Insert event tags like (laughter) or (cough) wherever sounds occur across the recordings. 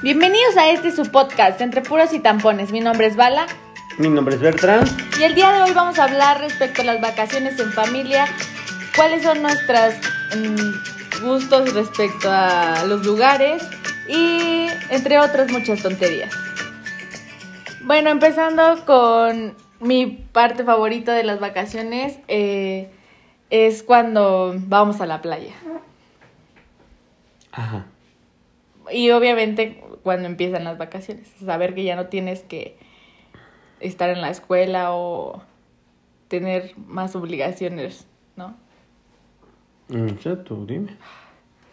Bienvenidos a este su podcast, Entre Puros y Tampones. Mi nombre es Bala Mi nombre es Bertrand. y el día de hoy vamos a hablar respecto a las vacaciones en familia, cuáles son nuestros gustos respecto a los lugares y entre otras muchas tonterías. Bueno, empezando con mi parte favorita de las vacaciones, eh, es cuando vamos a la playa. Ajá. Y obviamente cuando empiezan las vacaciones, saber que ya no tienes que estar en la escuela o tener más obligaciones, ¿no? Mm, O sea, tú dime.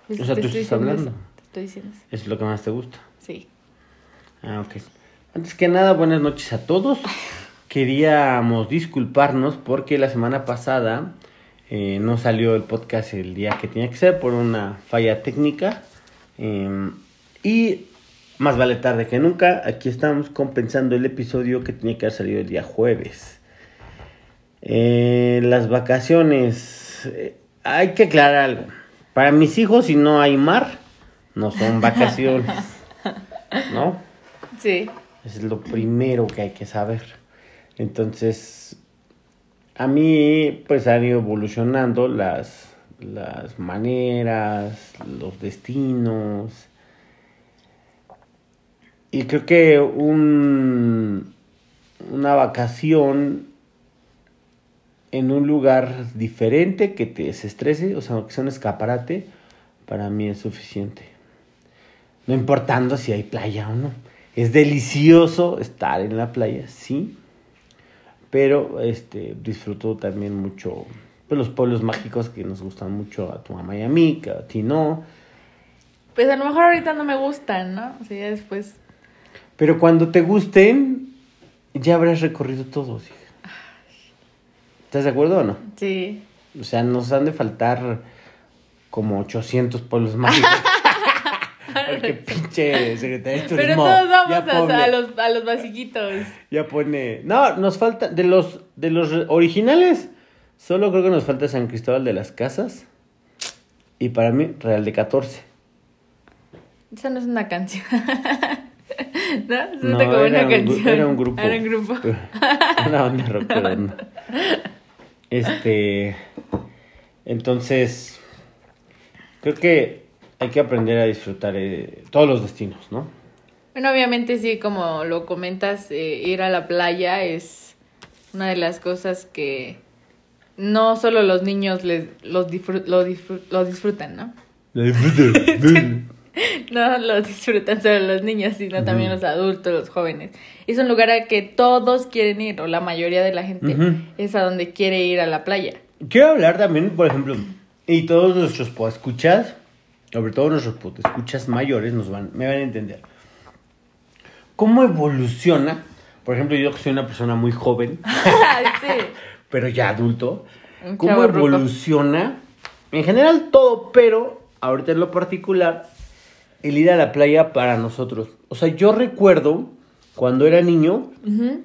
Pues O sea, tú estás hablando. eso, Te estoy diciendo eso. Es lo que más te gusta. Sí. Ah, ok. Antes que nada, buenas noches a todos. (laughs) Queríamos disculparnos porque la semana pasada eh, no salió el podcast el día que tenía que ser por una falla técnica. Eh, y más vale tarde que nunca, aquí estamos compensando el episodio que tenía que haber salido el día jueves. Eh, las vacaciones, eh, hay que aclarar algo. Para mis hijos, si no hay mar, no son (laughs) vacaciones. ¿No? Sí. Es lo primero que hay que saber. Entonces, a mí pues han ido evolucionando las, las maneras, los destinos. Y creo que un, una vacación en un lugar diferente que te desestrese, o sea, que sea un escaparate, para mí es suficiente. No importando si hay playa o no. Es delicioso estar en la playa, sí. Pero este disfruto también mucho pues, los pueblos mágicos que nos gustan mucho a tu mamá y a mí, que a ti no. Pues a lo mejor ahorita no me gustan, ¿no? O sea, ya después. Pero cuando te gusten, ya habrás recorrido todos. hija. ¿Estás de acuerdo o no? Sí. O sea, nos han de faltar como 800 pueblos mágicos. (laughs) Porque pinche secretaria de Pero turismo todos vamos ya a, pone- a los, a los basiquitos. Ya pone. No, nos falta. De los, de los originales, solo creo que nos falta San Cristóbal de las Casas. Y para mí, Real de 14. Esa no es una canción. (laughs) (laughs) ¿No? Suena No, como era, una canción. era un grupo. Era un grupo. (laughs) Una banda. (laughs) Este. Entonces. Creo que hay que aprender a disfrutar eh, todos los destinos, ¿no? Bueno, obviamente sí, como lo comentas, eh, ir a la playa es una de las cosas que no solo los niños les, los lo, lo disfrutan, ¿no? (laughs) No lo disfrutan solo los niños, sino también los adultos, los jóvenes. Es un lugar al que todos quieren ir, o la mayoría de la gente Ujú. es a donde quiere ir a la playa. Quiero hablar también, por ejemplo, y todos nuestros escuchas, sobre todo nuestros escuchas mayores, nos van, me van a entender. ¿Cómo evoluciona? Por ejemplo, yo que soy una persona muy joven, (laughs) sí. (laughs) pero ya adulto, Un ¿cómo evoluciona? En general todo, pero ahorita en lo particular, el ir a la playa para nosotros. O sea, yo recuerdo cuando era niño, Ujú.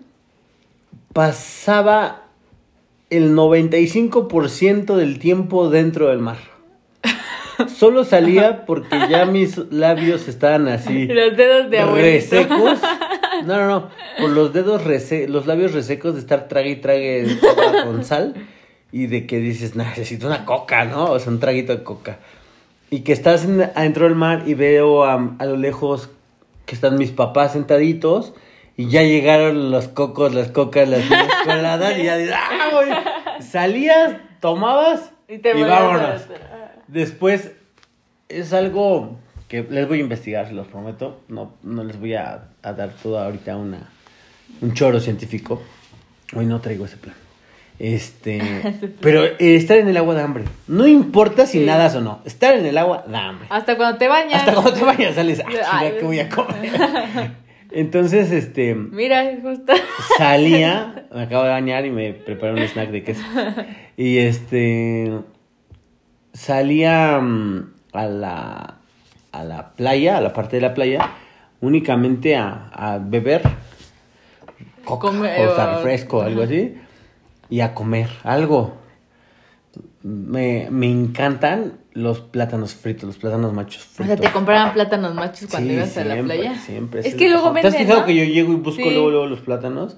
pasaba el 95% del tiempo dentro del mar. (laughs) Solo salía porque ya mis labios estaban así (laughs) Los dedos de abuelito. resecos. (laughs) No, no, no. Por los dedos rese los labios resecos de estar trague y trague con sal. Y de que dices, "Nah, necesito una coca, ¿no? O sea, un traguito de coca. Y que estás en- adentro del mar y veo a, a lo lejos que están mis papás sentaditos. Y ya llegaron los cocos, las cocas, las (laughs) coladas. y ya dices, ¡ah, güey! Salías, tomabas Y y, te volvías vámonos. a- Después es algo que les voy a investigar, se los prometo. No, no les voy a, a dar toda ahorita una, un choro científico. Hoy no traigo ese plan. Este, (laughs) pero eh, estar en el agua da hambre. No importa si Sí. nadas o no. Estar en el agua da hambre. Hasta cuando te bañas. Hasta cuando te vayas sales, ah, Ay, chinga, ¿qué voy a comer? (laughs) Entonces, este, Mira, justo. salía, (laughs) me acabo de bañar y me preparé un snack de queso. Y este salía mm, a la a la playa, a la parte de la playa, únicamente a, a beber coca o sea, o- refresco, algo así, y a comer algo. Me, me encantan los plátanos fritos, los plátanos machos O fritos. sea, te compraban plátanos machos cuando Sí, ibas a la playa. Siempre. Es que luego mejor. ¿Te has venden, fijado ¿no? que yo llego y busco Sí. luego, luego los plátanos?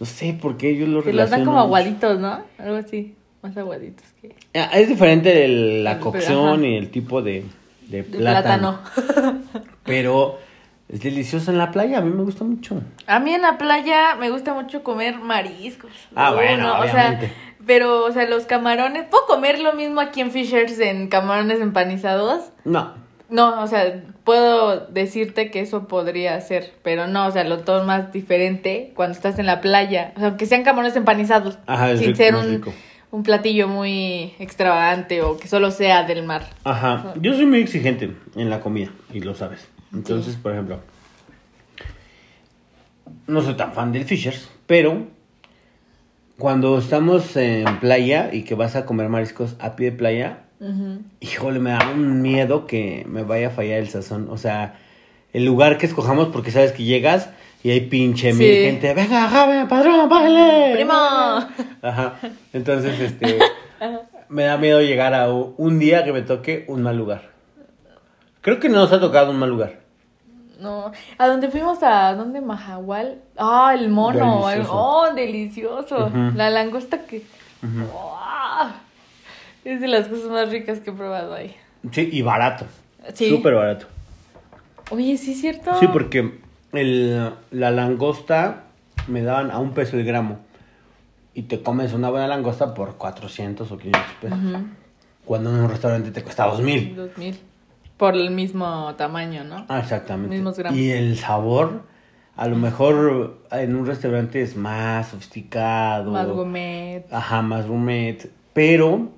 No sé por qué yo los Te los dan como relaciono aguaditos, ¿no? Algo así, más aguaditos que Ah, Es diferente el- la cocción y el tipo de, de de plátano. plátano. (laughs) Pero es delicioso en la playa, a mí me gusta mucho. A mí en la playa me gusta mucho comer mariscos. Ah, bueno, o obviamente. sea, pero, o sea, los camarones, ¿puedo comer lo mismo aquí en Fishers en camarones empanizados? No, No, o sea, puedo decirte que eso podría ser, pero no, o sea, lo todo más diferente cuando estás en la playa, o sea, aunque sean camarones empanizados, Ajá, es sin rico, ser un, rico. un platillo muy extravagante o que solo sea del mar. Ajá, yo soy muy exigente en la comida y lo sabes. Entonces, por ejemplo, no soy tan fan del Fishers, pero cuando estamos en playa y que vas a comer mariscos a pie de playa, híjole, me da un miedo que me vaya a fallar el sazón. O sea, el lugar que escojamos porque sabes que llegas y hay pinche mil Sí. gente, venga, joven, padrón, bájale. ¡Primo! Ajá. Entonces, este, (laughs) me da miedo llegar a un día que me toque un mal lugar. Creo que no nos ha tocado un mal lugar. No, a donde fuimos a dónde Mahahual. Ah, el mono. el- oh, delicioso. La langosta que. ¡Wow! es de las cosas más ricas que he probado ahí. Sí, y barato. Sí. Súper barato. Oye, sí es cierto. Sí, porque el, la langosta me daban a un peso el gramo. Y te comes una buena langosta por 400 o 500 pesos. Cuando en un restaurante te cuesta 2000. Dos mil. Por el mismo tamaño, ¿no? Ah, exactamente. Mismos gramos. Y el sabor, a lo mejor en un restaurante es más sofisticado. Más gourmet. Ajá, más gourmet. Pero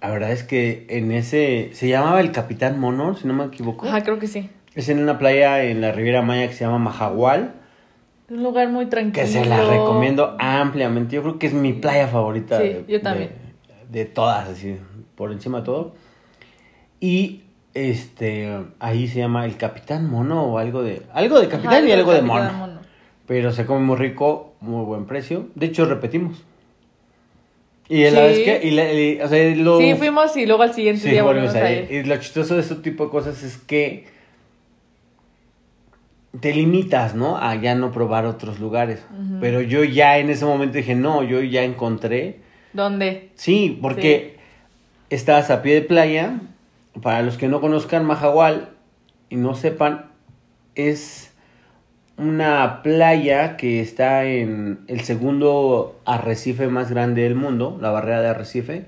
la verdad es que en ese. Se llamaba el Capitán Mono, si no me equivoco. Ajá, creo que sí. Es en una playa en la Riviera Maya que se llama Majahual. Es un lugar muy tranquilo. Que se la recomiendo ampliamente. Yo creo que es mi playa favorita. Sí, de, yo también. De, de todas, así, por encima de todo. Y este, ahí se llama el Capitán Mono o algo de. Algo de Capitán Ajá, y algo de Capitán mono. Pero se come muy rico, muy buen precio. De hecho, repetimos. Y la Sí. vez que. Y la- y- o sea, lo, Sí, fuimos y luego al siguiente Sí, día volvimos a ir. Y lo chistoso de este tipo de cosas es que te limitas, ¿no? A ya no probar otros lugares. Pero yo ya en ese momento dije, no, yo ya encontré. ¿Dónde? Sí, porque estás a pie de playa. Para los que no conozcan Majahual y no sepan, es una playa que está en el segundo arrecife más grande del mundo, la barrera de arrecife.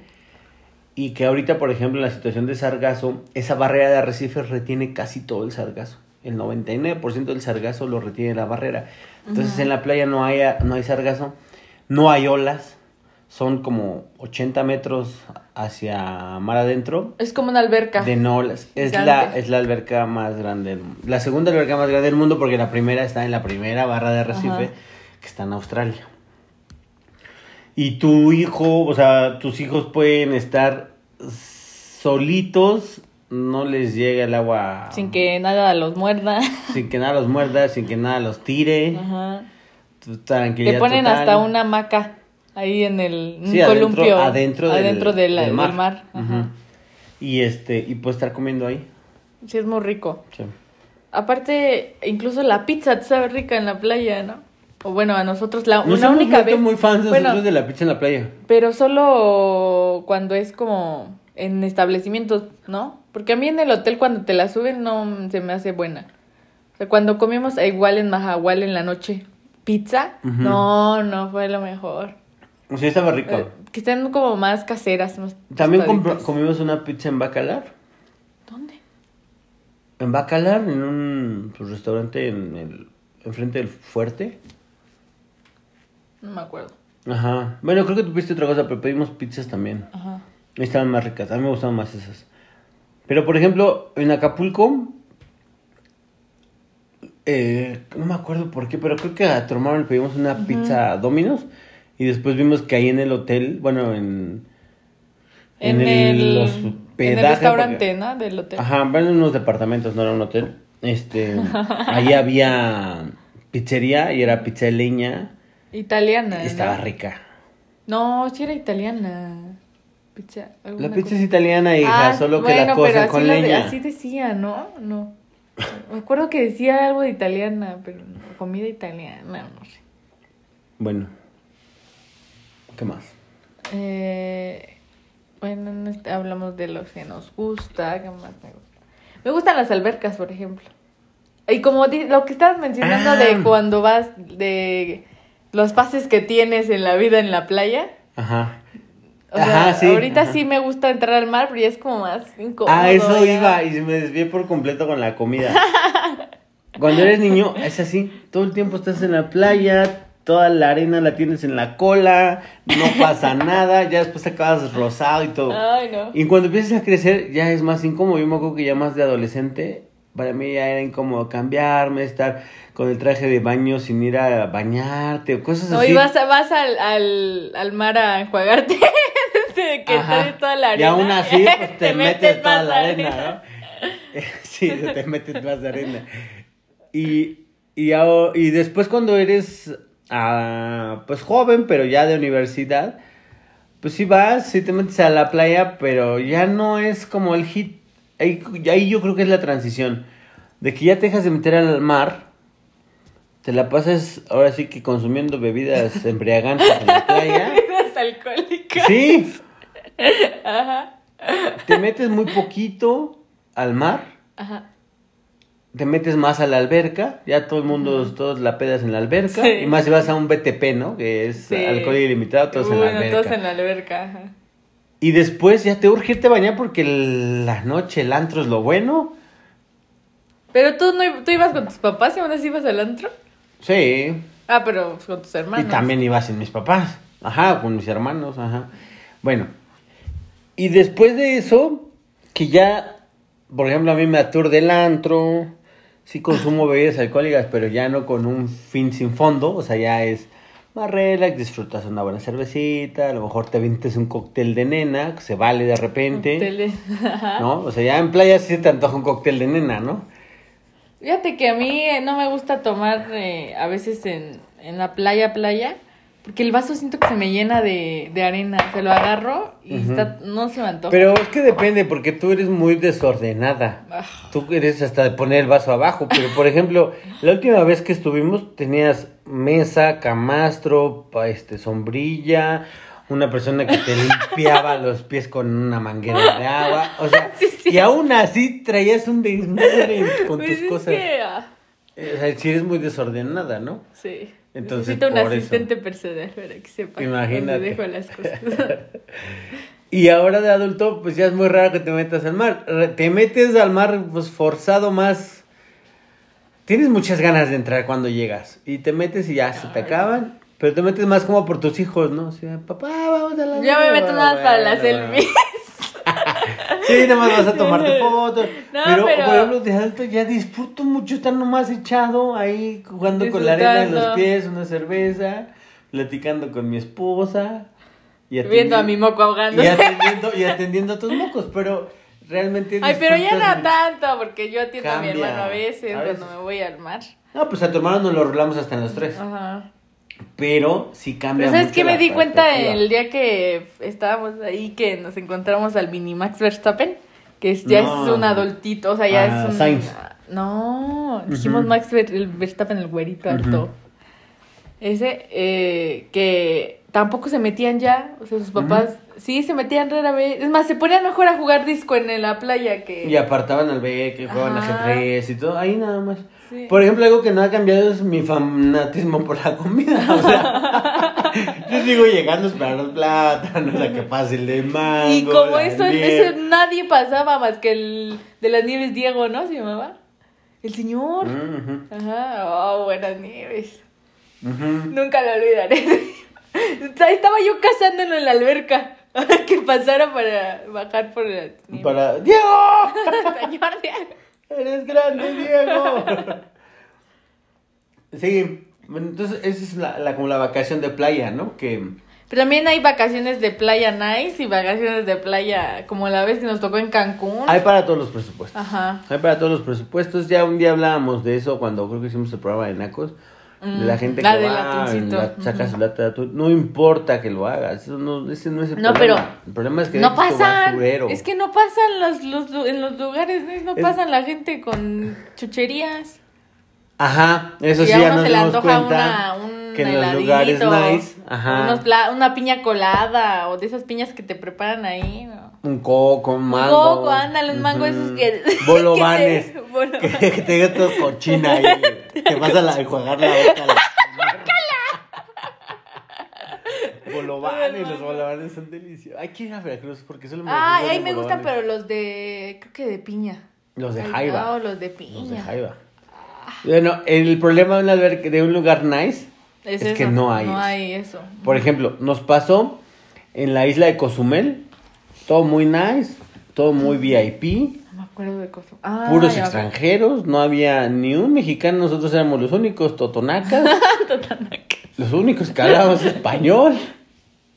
Y que ahorita, por ejemplo, en la situación de sargazo, esa barrera de arrecife retiene casi todo el sargazo. El 99% del sargazo lo retiene la barrera. Entonces en la playa no hay, no hay sargazo, no hay olas, son como 80 metros hacia mar adentro Es como una alberca. de no olas. Es la, es la alberca más grande del mundo. La segunda alberca más grande del mundo porque la primera está en la primera barra de arrecife Ajá. que está en Australia. Y tu hijo, o sea, tus hijos pueden estar solitos, no les llega el agua Sin que nada los muerda. (laughs) sin que nada los muerda, sin que nada los tire. Ajá. tranquilidad Te ponen total. hasta una hamaca ahí en el un Sí, adentro, columpio adentro, del, adentro del, del del mar. mar. Ajá. Ujú. Y este, y puedes estar comiendo ahí. Sí, es muy rico. Sí. Aparte, incluso la pizza te sabe rica en la playa, ¿no? O bueno, a nosotros la una única vez. muy fans Bueno, nosotros de la pizza en la playa. pero solo cuando es como en establecimientos, ¿no? Porque a mí en el hotel cuando te la suben no se me hace buena. O sea, cuando comimos igual en Mahahual en la noche, pizza, no, no fue lo mejor. Sea, estaba rico. Eh, que estén como más caseras. más También comimos una pizza en Bacalar. ¿Dónde? En Bacalar, en un pues, restaurante en el, enfrente del fuerte. No me acuerdo. Ajá. Bueno, creo que tú pediste otra cosa, pero pedimos pizzas también. Ajá. Estaban más ricas. A mí me gustaban más esas. Pero, por ejemplo, en Acapulco. eh, no me acuerdo por qué, pero creo que a tu hermano le pedimos una pizza Domino's. Y después vimos que ahí en el hotel, bueno, en. En, el, en hospedaje, el restaurante, porque- ¿no? Del hotel. Ajá, van en unos departamentos, no era un hotel. Este, (laughs) ahí había pizzería y era pizza de leña Italiana. y estaba ¿no? rica. No, sí era italiana. Pizza. La pizza es cosa. italiana, hija, Ah, solo que la pero con de- leña. así decía, ¿no? No. Me acuerdo que decía algo de italiana, pero no, comida italiana, no sé. Bueno. ¿Qué más? Eh, bueno, en hablamos de lo que nos gusta, ¿qué más me gusta? Me gustan las albercas, por ejemplo. Y como lo que estabas mencionando Ah. de cuando vas, de los pases que tienes en la vida en la playa. Ajá. O sea, Ajá, sí, ahorita ajá. sí me gusta entrar al mar, pero ya es como más incómodo. Ah, eso ya. iba y me desvié por completo con la comida. (laughs) Cuando eres niño es así, todo el tiempo estás en la playa, toda la arena la tienes en la cola, no (laughs) pasa nada, ya después acabas rosado y todo. Ay, no. Y cuando empiezas a crecer ya es más incómodo. Yo me acuerdo que ya más de adolescente, para mí ya era incómodo cambiarme, estar con el traje de baño sin ir a bañarte o cosas No, así. y vas, a- vas al, al, al mar a enjuagarte. (laughs) de que Ajá. está toda la Y arena. aún así, pues (laughs) te, metes, toda más la arena, ¿no? sí, te metes más de arena. Y, y, y después cuando eres, ah, pues joven, pero ya de universidad, pues sí vas, sí te metes a la playa, pero ya no es como el hit. Ahí, ahí yo creo que es la transición. De que ya te dejas de meter al mar, te la pasas ahora sí que consumiendo bebidas (laughs) embriagantes en la playa. (laughs) Bebidas alcohólicas. Sí, Ajá. te metes muy poquito al mar, Ajá. Te metes más a la alberca, ya todo el mundo, todos la pedas en la alberca, Sí. y más si vas a un BTP, ¿no? Que es Sí. alcohol ilimitado, todos en la alberca. todos en la alberca. Ajá. Y después ya te urge irte a bañar porque la noche, el antro es lo bueno. Pero tú, no, tú ibas con tus papás y aún así ibas al antro. Sí. Ah, pero con tus hermanos. Y también iba sin mis papás. Ajá, con mis hermanos, ajá. Bueno. Y después de eso, que ya, por ejemplo, a mí me aturde el antro. Sí consumo bebidas alcohólicas, pero ya no con un fin sin fondo. O sea, ya es más relax, disfrutas una buena cervecita. A lo mejor te vintes un cóctel de nena, que se vale de repente. ¿No? O sea, ya en playa sí se te antoja un cóctel de nena, ¿no? Fíjate que a mí eh, no me gusta tomar eh, a veces en, en la playa, playa, porque el vaso siento que se me llena de, de arena. Se lo agarro y está, no se me antoja. Pero es que depende, porque tú eres muy desordenada. Ah, Tú eres hasta de poner el vaso abajo, pero por ejemplo, (laughs) la última vez que estuvimos tenías mesa, camastro, este, sombrilla, una persona que te limpiaba (laughs) los pies con una manguera de agua, o sea, Sí, sí. y aún así traías un desmadre (laughs) con pues tus cosas. que, ah, Eh, O sea, si eres muy desordenada, ¿no? sí. Entonces, Necesito un por eso. asistente personal para que sepa Imagínate. dónde dejo las cosas. (laughs) Y ahora de adulto, pues ya es muy raro que te metas al mar. Te metes al mar, pues forzado más. Tienes muchas ganas de entrar cuando llegas. Y te metes y ya se te acaban. Pero te metes más como por tus hijos, ¿no? O sea, papá, vamos a la Yo me meto nada más para las selfies. Sí, nada más vas a tomarte fotos. No, pero, pero- por ejemplo, de adulto ya disfruto mucho estar nomás echado ahí jugando con la arena en los pies, una cerveza, platicando con mi esposa. Y Viendo a mi moco y ahogándose. atendiendo, y atendiendo a tus mocos, pero realmente. Ay, pero ya no tanto, porque yo atiendo a mi Cambia. hermano a veces, A veces. cuando me voy al mar. No, pues a tu hermano nos lo rolamos hasta en los tres. Ajá. Pero sí cambia. Pero ¿sabes qué me di cuenta el día que estábamos ahí, que nos encontramos al mini Max Verstappen? Que ya No. es un adultito, o sea, ya Ah, es un... Sainz. No, dijimos. Max Ver- el Verstappen, el güerito alto. Ujú. Ese, eh, que tampoco se metían ya, o sea, sus papás sí se metían rara vez. Es más, se ponían mejor a jugar disco en la playa que... Y apartaban al bebé que jugaban ajedrez y todo, ahí nada más. Sí. Por ejemplo, algo que no ha cambiado es mi fanatismo por la comida. O sea, (laughs) yo sigo llegando a esperar los plátanos, a que pase el de mango. Y como eso, eso nadie pasaba más que el de las nieves Diego, ¿no? Se llamaba. El señor. Ujú, Ajá, oh, buenas nieves. Nunca lo olvidaré. (laughs) Estaba yo cazándolo en la alberca. (laughs) que pasara para bajar por la. Para. ¡Diego! Señor Diego. ¡Eres grande, Diego! (laughs) sí, entonces esa es la, la- como la vacación de playa, ¿no? Que. Pero también hay vacaciones de playa nice y vacaciones de playa como la vez que nos tocó en Cancún. Hay para todos los presupuestos. Ajá. Hay para todos los presupuestos. Ya un día hablábamos de eso cuando creo que hicimos el programa de Nacos. De la Mm, gente la que va, la- saca su lata de atún. No importa que lo hagas, eso no, ese no es el No, problema. el problema es que no pasan. basurero. Es que no pasan los, los, en los lugares, ¿no? No Es- pasan la gente con chucherías. Ajá, eso Y sí a ya nos se le dimos antoja cuenta una, un que en los lugares nice, ajá, unos una piña colada o de esas piñas que te preparan ahí. ¿no? un coco, un Un mango. coco, ándale, un mango ujú, esos que... (laughs) Bolovanes. (laughs) que te- bolovanes. que, que te diga todo cochina ahí. Te vas a la, enjuagar la boca. la- (laughs) Bolovanes, los bolovanes son deliciosos. Hay que ir a Veracruz porque solo me Ay, gustan ahí me gustan, pero los de... Creo que de piña. Los de Ay, Jaiba. No, los de Los de piña. Jaiba. Bueno, el problema de un, de un lugar nice Es, Es que no hay No eso. hay eso. Por ejemplo, nos pasó en la isla de Cozumel, todo muy nice, todo muy VIP, No me acuerdo de cosas. Ah, puros ya. extranjeros, no había ni un mexicano, nosotros éramos los únicos (laughs) totonacas, los únicos que hablábamos español.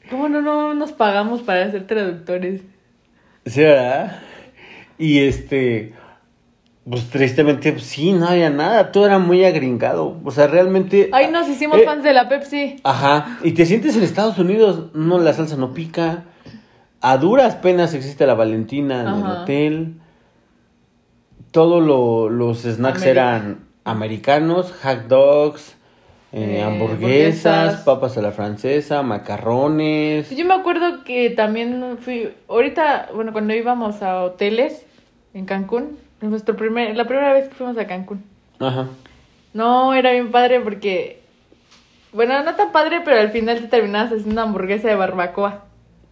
¿Cómo no, no nos pagamos para ser traductores? Sí, ¿verdad? Y este, pues tristemente, pues, sí, no había nada, todo era muy agringado, o sea, realmente... Ay, nos hicimos Eh, fans de la Pepsi. Ajá, y te sientes en Estados Unidos, no, la salsa no pica, a duras penas existe la Valentina en el hotel, todos lo- los snacks Ameri- eran americanos, hot dogs, eh, Eh, hamburguesas, hamburguesas. papas a la francesa, macarrones. Yo me acuerdo que también fui, ahorita, bueno, cuando íbamos a hoteles en Cancún, nuestro primer, la primera vez que fuimos a Cancún. Ajá. No, era bien padre porque, bueno, no tan padre, pero al final te terminabas haciendo una hamburguesa de barbacoa.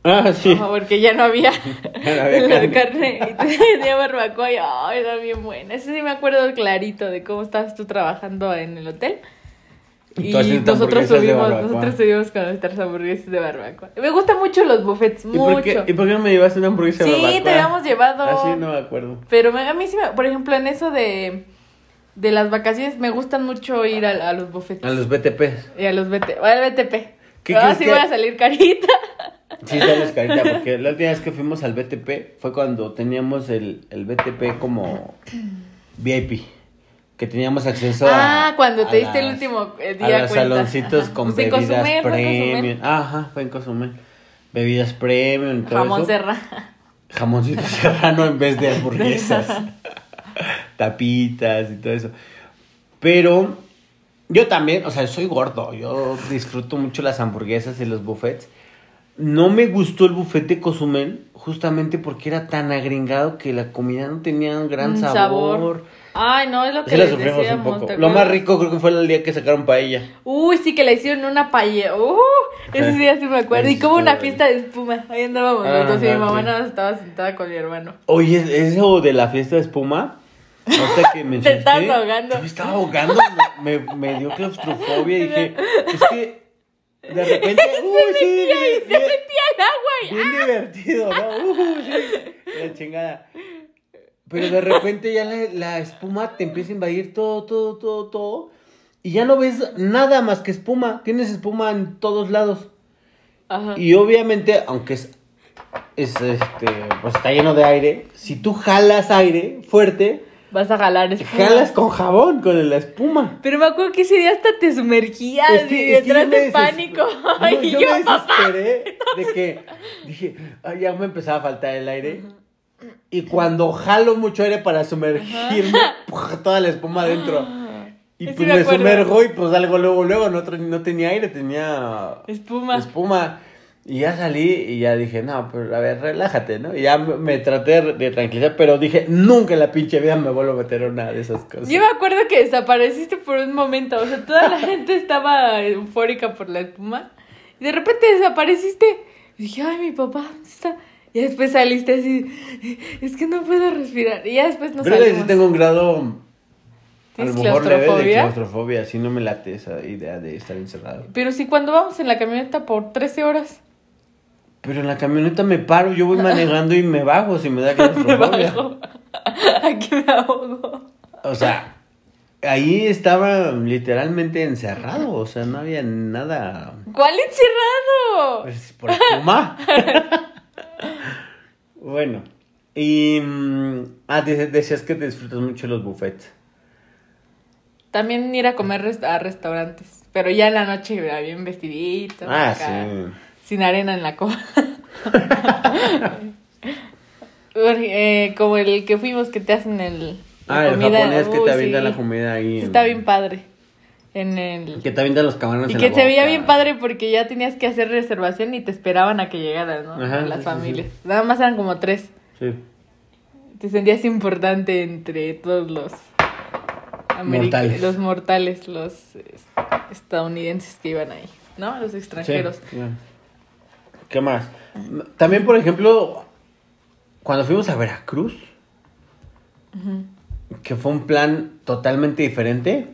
Ah, sí. Porque ya no había, (laughs) no había la carne. carne. y tenía (laughs) barbacoa y ay, era bien buena. Ese sí me acuerdo clarito de cómo estabas tú trabajando en el hotel. Y nosotros de barbacoa. nosotros subimos con nuestras hamburguesas de barbacoa. Me gustan mucho los buffets, ¿Y mucho. por, qué, ¿Y por qué no me llevaste una hamburguesa de Sí, barbacoa? te habíamos llevado. Así no me acuerdo. Pero me- a mí sí, me, por ejemplo, en eso de, de las vacaciones, me gustan mucho ir a, a los buffets. A los BTPs. Y a los BT, al BTP. ¿Qué Ah, crees sí que- voy a salir carita. (laughs) Sí, sales carita, porque la última vez que fuimos al BTP fue cuando teníamos el, el BTP como VIP. Que teníamos acceso a. Ah, cuando te diste el último eh, A día los cuenta. saloncitos Ajá. con Pues en bebidas fue en premium. Ajá, fue en Cozumel. Bebidas premium y todo Jamón eso. serra. Jamoncito (laughs) serrano en vez de hamburguesas. (laughs) Tapitas y todo eso. Pero yo también, o sea, soy gordo. Yo disfruto mucho las hamburguesas y los buffets. No me gustó el buffet de Cozumel justamente porque era tan agringado que la comida no tenía un gran sabor. Ay, no, es lo que Sí la les sufrimos un decíamos. poco. ¿te Lo más rico creo que fue el día que sacaron paella. Uy, sí, que le hicieron una paella. Uh, ese día sí me acuerdo. Y como una fiesta de espuma. Ahí andábamos los dos y mi mamá sí. nada estaba sentada con mi hermano. Oye, eso de la fiesta de espuma. Ahorita que me (laughs) Te ahogando. Me estaba ahogando. Me, me dio claustrofobia y dije, es que de repente. (laughs) Uy, sí, bien, Se bien- metía al agua y... bien divertido, ¿no? Uy, sí, (laughs) la chingada. Pero de repente ya la, la espuma te empieza a invadir todo, todo, todo, todo. Y ya no ves nada más que espuma. Tienes espuma en todos lados. Ajá. Y obviamente, aunque es, es este, pues está lleno de aire, si tú jalas aire fuerte, Vas a jalar espuma. jalas con jabón, con la espuma. Pero me acuerdo que ese día hasta te sumergías Es y me de deses- pánico. No, (laughs) y yo, yo, me papá. desesperé de que (laughs) dije, "Ay, ya me empezaba a faltar el aire. Y cuando jalo mucho aire para sumergirme, (laughs) ¡puf! toda la espuma adentro. Y Sí pues me me, sumergo y pues algo luego, luego, no, no tenía aire, tenía Espuma. espuma. Y ya salí y ya dije, no, pero a ver, relájate, ¿no? Y ya me, traté de tranquilizar, pero dije, nunca en la pinche vida me vuelvo a meter una de esas cosas. Yo me acuerdo que desapareciste por un momento. O sea, toda la (laughs) gente estaba eufórica por la espuma. Y de repente desapareciste. Y dije, ay, mi papá, ¿dónde está? Y después saliste así. Es que no puedo respirar. Y ya después nos Creo que sí salimos. tengo un grado, a lo ¿Tienes mejor leve de claustrofobia? así no me late esa idea de estar encerrado. Pero si cuando vamos en la camioneta por 13 horas. Pero en la camioneta me paro, yo voy manejando y me bajo si me da (laughs) claustrofobia. (laughs) Aquí me ahogo. O sea, ahí estaba literalmente encerrado, o sea, no había nada ¿Cuál encerrado? pues, por espuma. (laughs) (laughs) bueno, y mm, ah, decías que te disfrutas mucho los buffets. también ir a comer a restaurantes. Pero ya en la noche bien vestidito. Ah, acá, sí. Sin arena en la cola. (laughs) Eh, como el que fuimos que te hacen el. la Ah, el japonés que te sí. la comida ahí. Sí, Está bien padre. En el. Que te avientan los camarones Y en que la se veía bien padre porque ya tenías que hacer reservación y te esperaban a que llegaras, ¿no? Ajá, Las sí, familias. sí. Nada más eran como tres. Sí. Te sentías importante entre todos los Mortales. los mortales, los es- estadounidenses que iban ahí, ¿no? Los extranjeros. ¿Qué más? También, por ejemplo, cuando fuimos a Veracruz, que fue un plan totalmente diferente,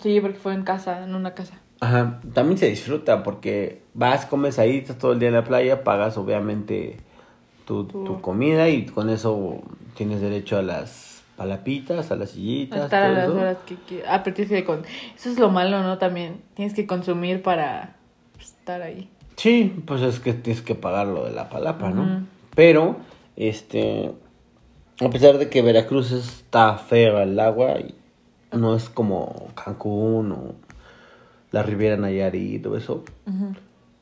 Sí, porque fue en casa, en una casa. ajá, también se disfruta porque vas, comes ahí, estás todo el día en la playa, pagas obviamente tu, Tu- tu comida y con eso tienes derecho a las palapitas, a las sillitas. Estar a todo las eso. horas que. Ah, pero tienes que con... Eso es lo malo, ¿no? También tienes que consumir para pues, estar ahí. Sí, pues es que tienes que pagar lo de la palapa, ¿no? Pero, este, a pesar de que Veracruz está feo el agua, y no es como Cancún o la Riviera Nayarit y todo eso,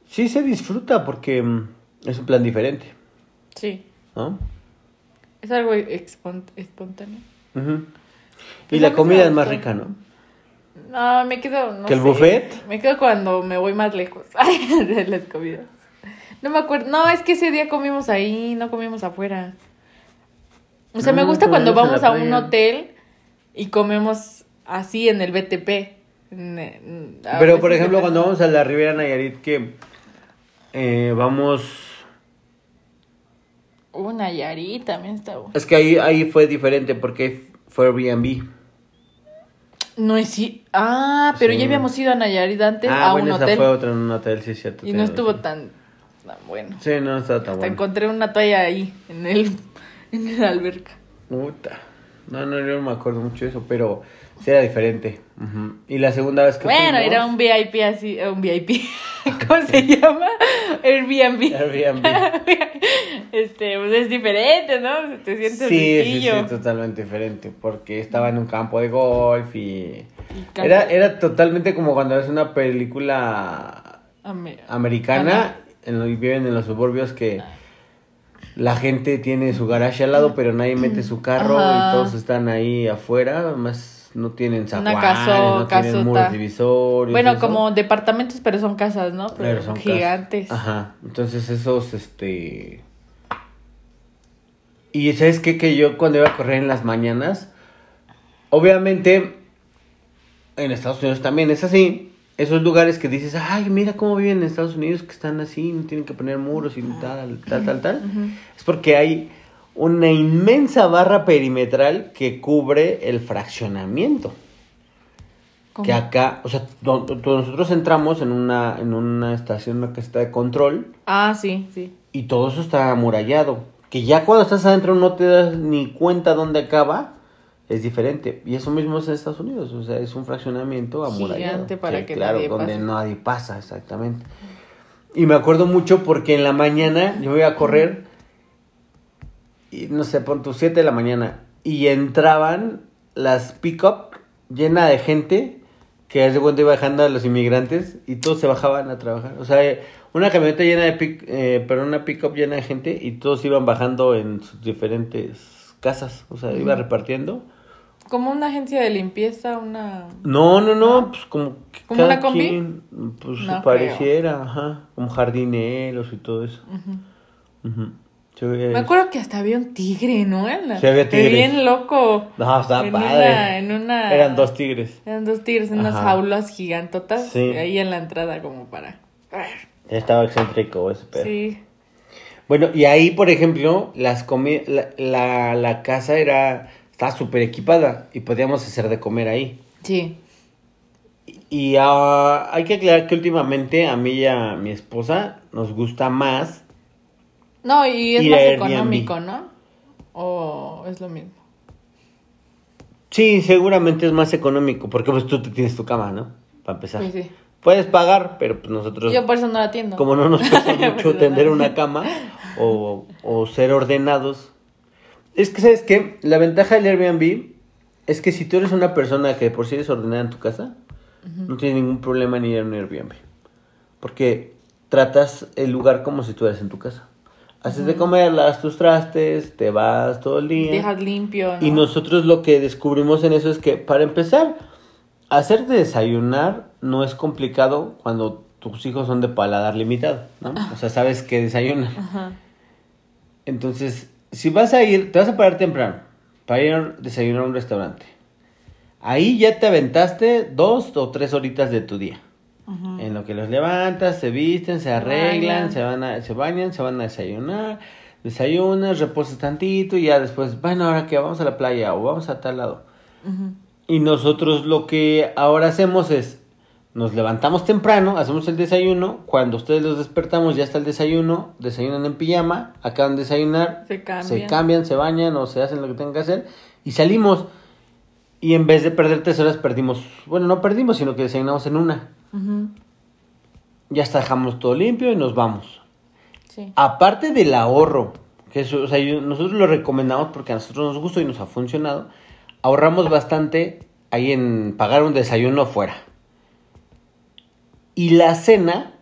sí se disfruta porque mm, es un plan diferente, Sí. ¿no? Es algo espontáneo. Pues Y la comida es más rica, ¿no? No, me quedo. No ¿Que el sé. buffet? Me quedo cuando me voy más lejos (laughs) de las comidas. No me acuerdo. No, es que ese día comimos ahí, no comimos afuera. O sea, me gusta cuando comimos en vamos a un hotel y comemos así en el BTP. Pero, por ejemplo, cuando vamos a la Riviera Nayarit, que eh, vamos... Uh, Nayarit también está bueno. Es que ahí, ahí fue diferente porque fue Airbnb. No es sí. Ah, pero Sí. ya habíamos ido a Nayarit antes Ah, a bueno, un esa hotel. fue otra en un hotel, sí, cierto. Y no estuvo tan, tan bueno. Sí, no estaba tan Hasta bueno. encontré una toalla ahí, en el, (laughs) en la alberca. Puta. No, no, yo no me acuerdo mucho de eso, pero sí era diferente. Y la segunda vez que Bueno, fuimos- era un VIP así, eh, un VIP. (laughs) ¿Cómo se llama? Airbnb. Airbnb. (laughs) este, pues es diferente, ¿no? Te sientes Sí, sí, riquillo. sí, totalmente diferente, porque estaba en un campo de golf y... Y Era, era totalmente como cuando ves una película Ame- americana en lo, y viven en los suburbios que la gente tiene su garage al lado, pero nadie mete su carro Ajá. y todos están ahí afuera, más no tienen zaguanes, no tienen muros divisorios. Bueno, como departamentos, pero son casas, ¿no? Pero, Pero son gigantes. casas. Ajá, entonces esos, este... Y ¿sabes qué? Que yo cuando iba a correr en las mañanas, obviamente en Estados Unidos también es así. Esos lugares que dices, ay, mira cómo viven en Estados Unidos, que están así, no tienen que poner muros y tal, tal, tal, tal. Es porque hay una inmensa barra perimetral que cubre el fraccionamiento. ¿Cómo? Que acá, o sea, nosotros entramos en una, en una estación, una caseta de control, Ah, sí, sí. y todo eso está amurallado. Que ya cuando estás adentro no te das ni cuenta dónde acaba, es diferente. Y eso mismo es en Estados Unidos, o sea, es un fraccionamiento amurallado. Gigante para que claro, nadie donde pase. nadie pasa, exactamente. Y me acuerdo mucho porque en la mañana yo iba a correr, y no sé, pon tus 7 de la mañana, y entraban las pick-up llena de gente que hace cuenta iba bajando a los inmigrantes y todos se bajaban a trabajar. O sea, una camioneta llena de pick, eh, pero una pick-up llena de gente y todos iban bajando en sus diferentes casas. O sea, iba repartiendo. Como una agencia de limpieza, una... No, no, no, pues como que ¿Como una combi? quien, pues No pareciera, ajá, como jardineros y todo eso. Se veía Me acuerdo que hasta había un tigre, ¿no? En la- Sí, había tigres. Bien loco. No, estaba en padre. Una, en una... Eran dos tigres. Eran dos tigres en unas jaulas gigantotas. Sí. Ahí en la entrada como para... Estaba excéntrico ese perro. Sí. Bueno, y ahí, por ejemplo, las comi la, la, la casa era estaba súper equipada y podíamos hacer de comer ahí. Sí. Y ah, hay que aclarar que últimamente a mí y a mi esposa nos gusta más. No, y es más económico, ¿no? O es lo mismo. Sí, seguramente es más económico, porque pues tú te tienes tu cama, ¿no? Para empezar. Pues sí. Puedes pagar, pero pues nosotros, Yo por eso no la atiendo. como no nos (laughs) cuesta mucho tender una cama o, o ser ordenados. Es que, ¿sabes qué? La ventaja del Airbnb es que si tú eres una persona que por sí eres ordenada en tu casa, no tienes ningún problema en ir a un Airbnb. Porque tratas el lugar como si estuvieras en tu casa. Haces de comer, lavas tus trastes, te vas todo el día. Dejas limpio, ¿no? Y nosotros lo que descubrimos en eso es que, para empezar, hacer de desayunar no es complicado cuando tus hijos son de paladar limitado, ¿no? O sea, sabes que desayunan. Ajá. Entonces, si vas a ir, te vas a parar temprano para ir a desayunar a un restaurante. Ahí ya te aventaste dos o tres horitas de tu día. En lo que los levantas, se visten, se arreglan, Bañan. se van a, se bañan, se van a desayunar, desayunas, reposas tantito y ya después, bueno, ahora que vamos a la playa o vamos a tal lado. Y nosotros lo que ahora hacemos es, nos levantamos temprano, hacemos el desayuno, cuando ustedes los despertamos ya está el desayuno, desayunan en pijama, acaban de desayunar, Se cambian. se cambian, se bañan o se hacen lo que tengan que hacer y salimos. Y en vez de perder tres horas, perdimos, bueno, no perdimos, sino que desayunamos en una. Ujú. Ya está, dejamos todo limpio y nos vamos. Sí. Aparte del ahorro, que eso, o sea, yo- nosotros lo recomendamos porque a nosotros nos gustó y nos ha funcionado, ahorramos bastante ahí en pagar un desayuno fuera. Y la cena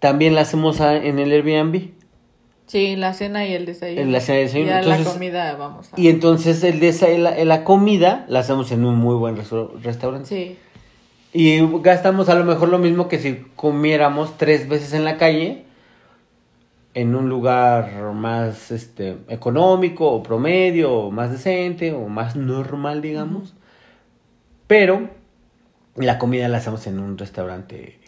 también la hacemos a- en el Airbnb. Sí, la cena y el desayuno. En la cena y el desayuno. Entonces- la comida, vamos a... Y entonces el desa- la, la comida la hacemos en un muy buen restaurante. Sí. Y gastamos a lo mejor lo mismo que si comiéramos tres veces en la calle, en un lugar más este, económico o promedio, o más decente, o más normal, digamos. Pero la comida la hacemos en un restaurante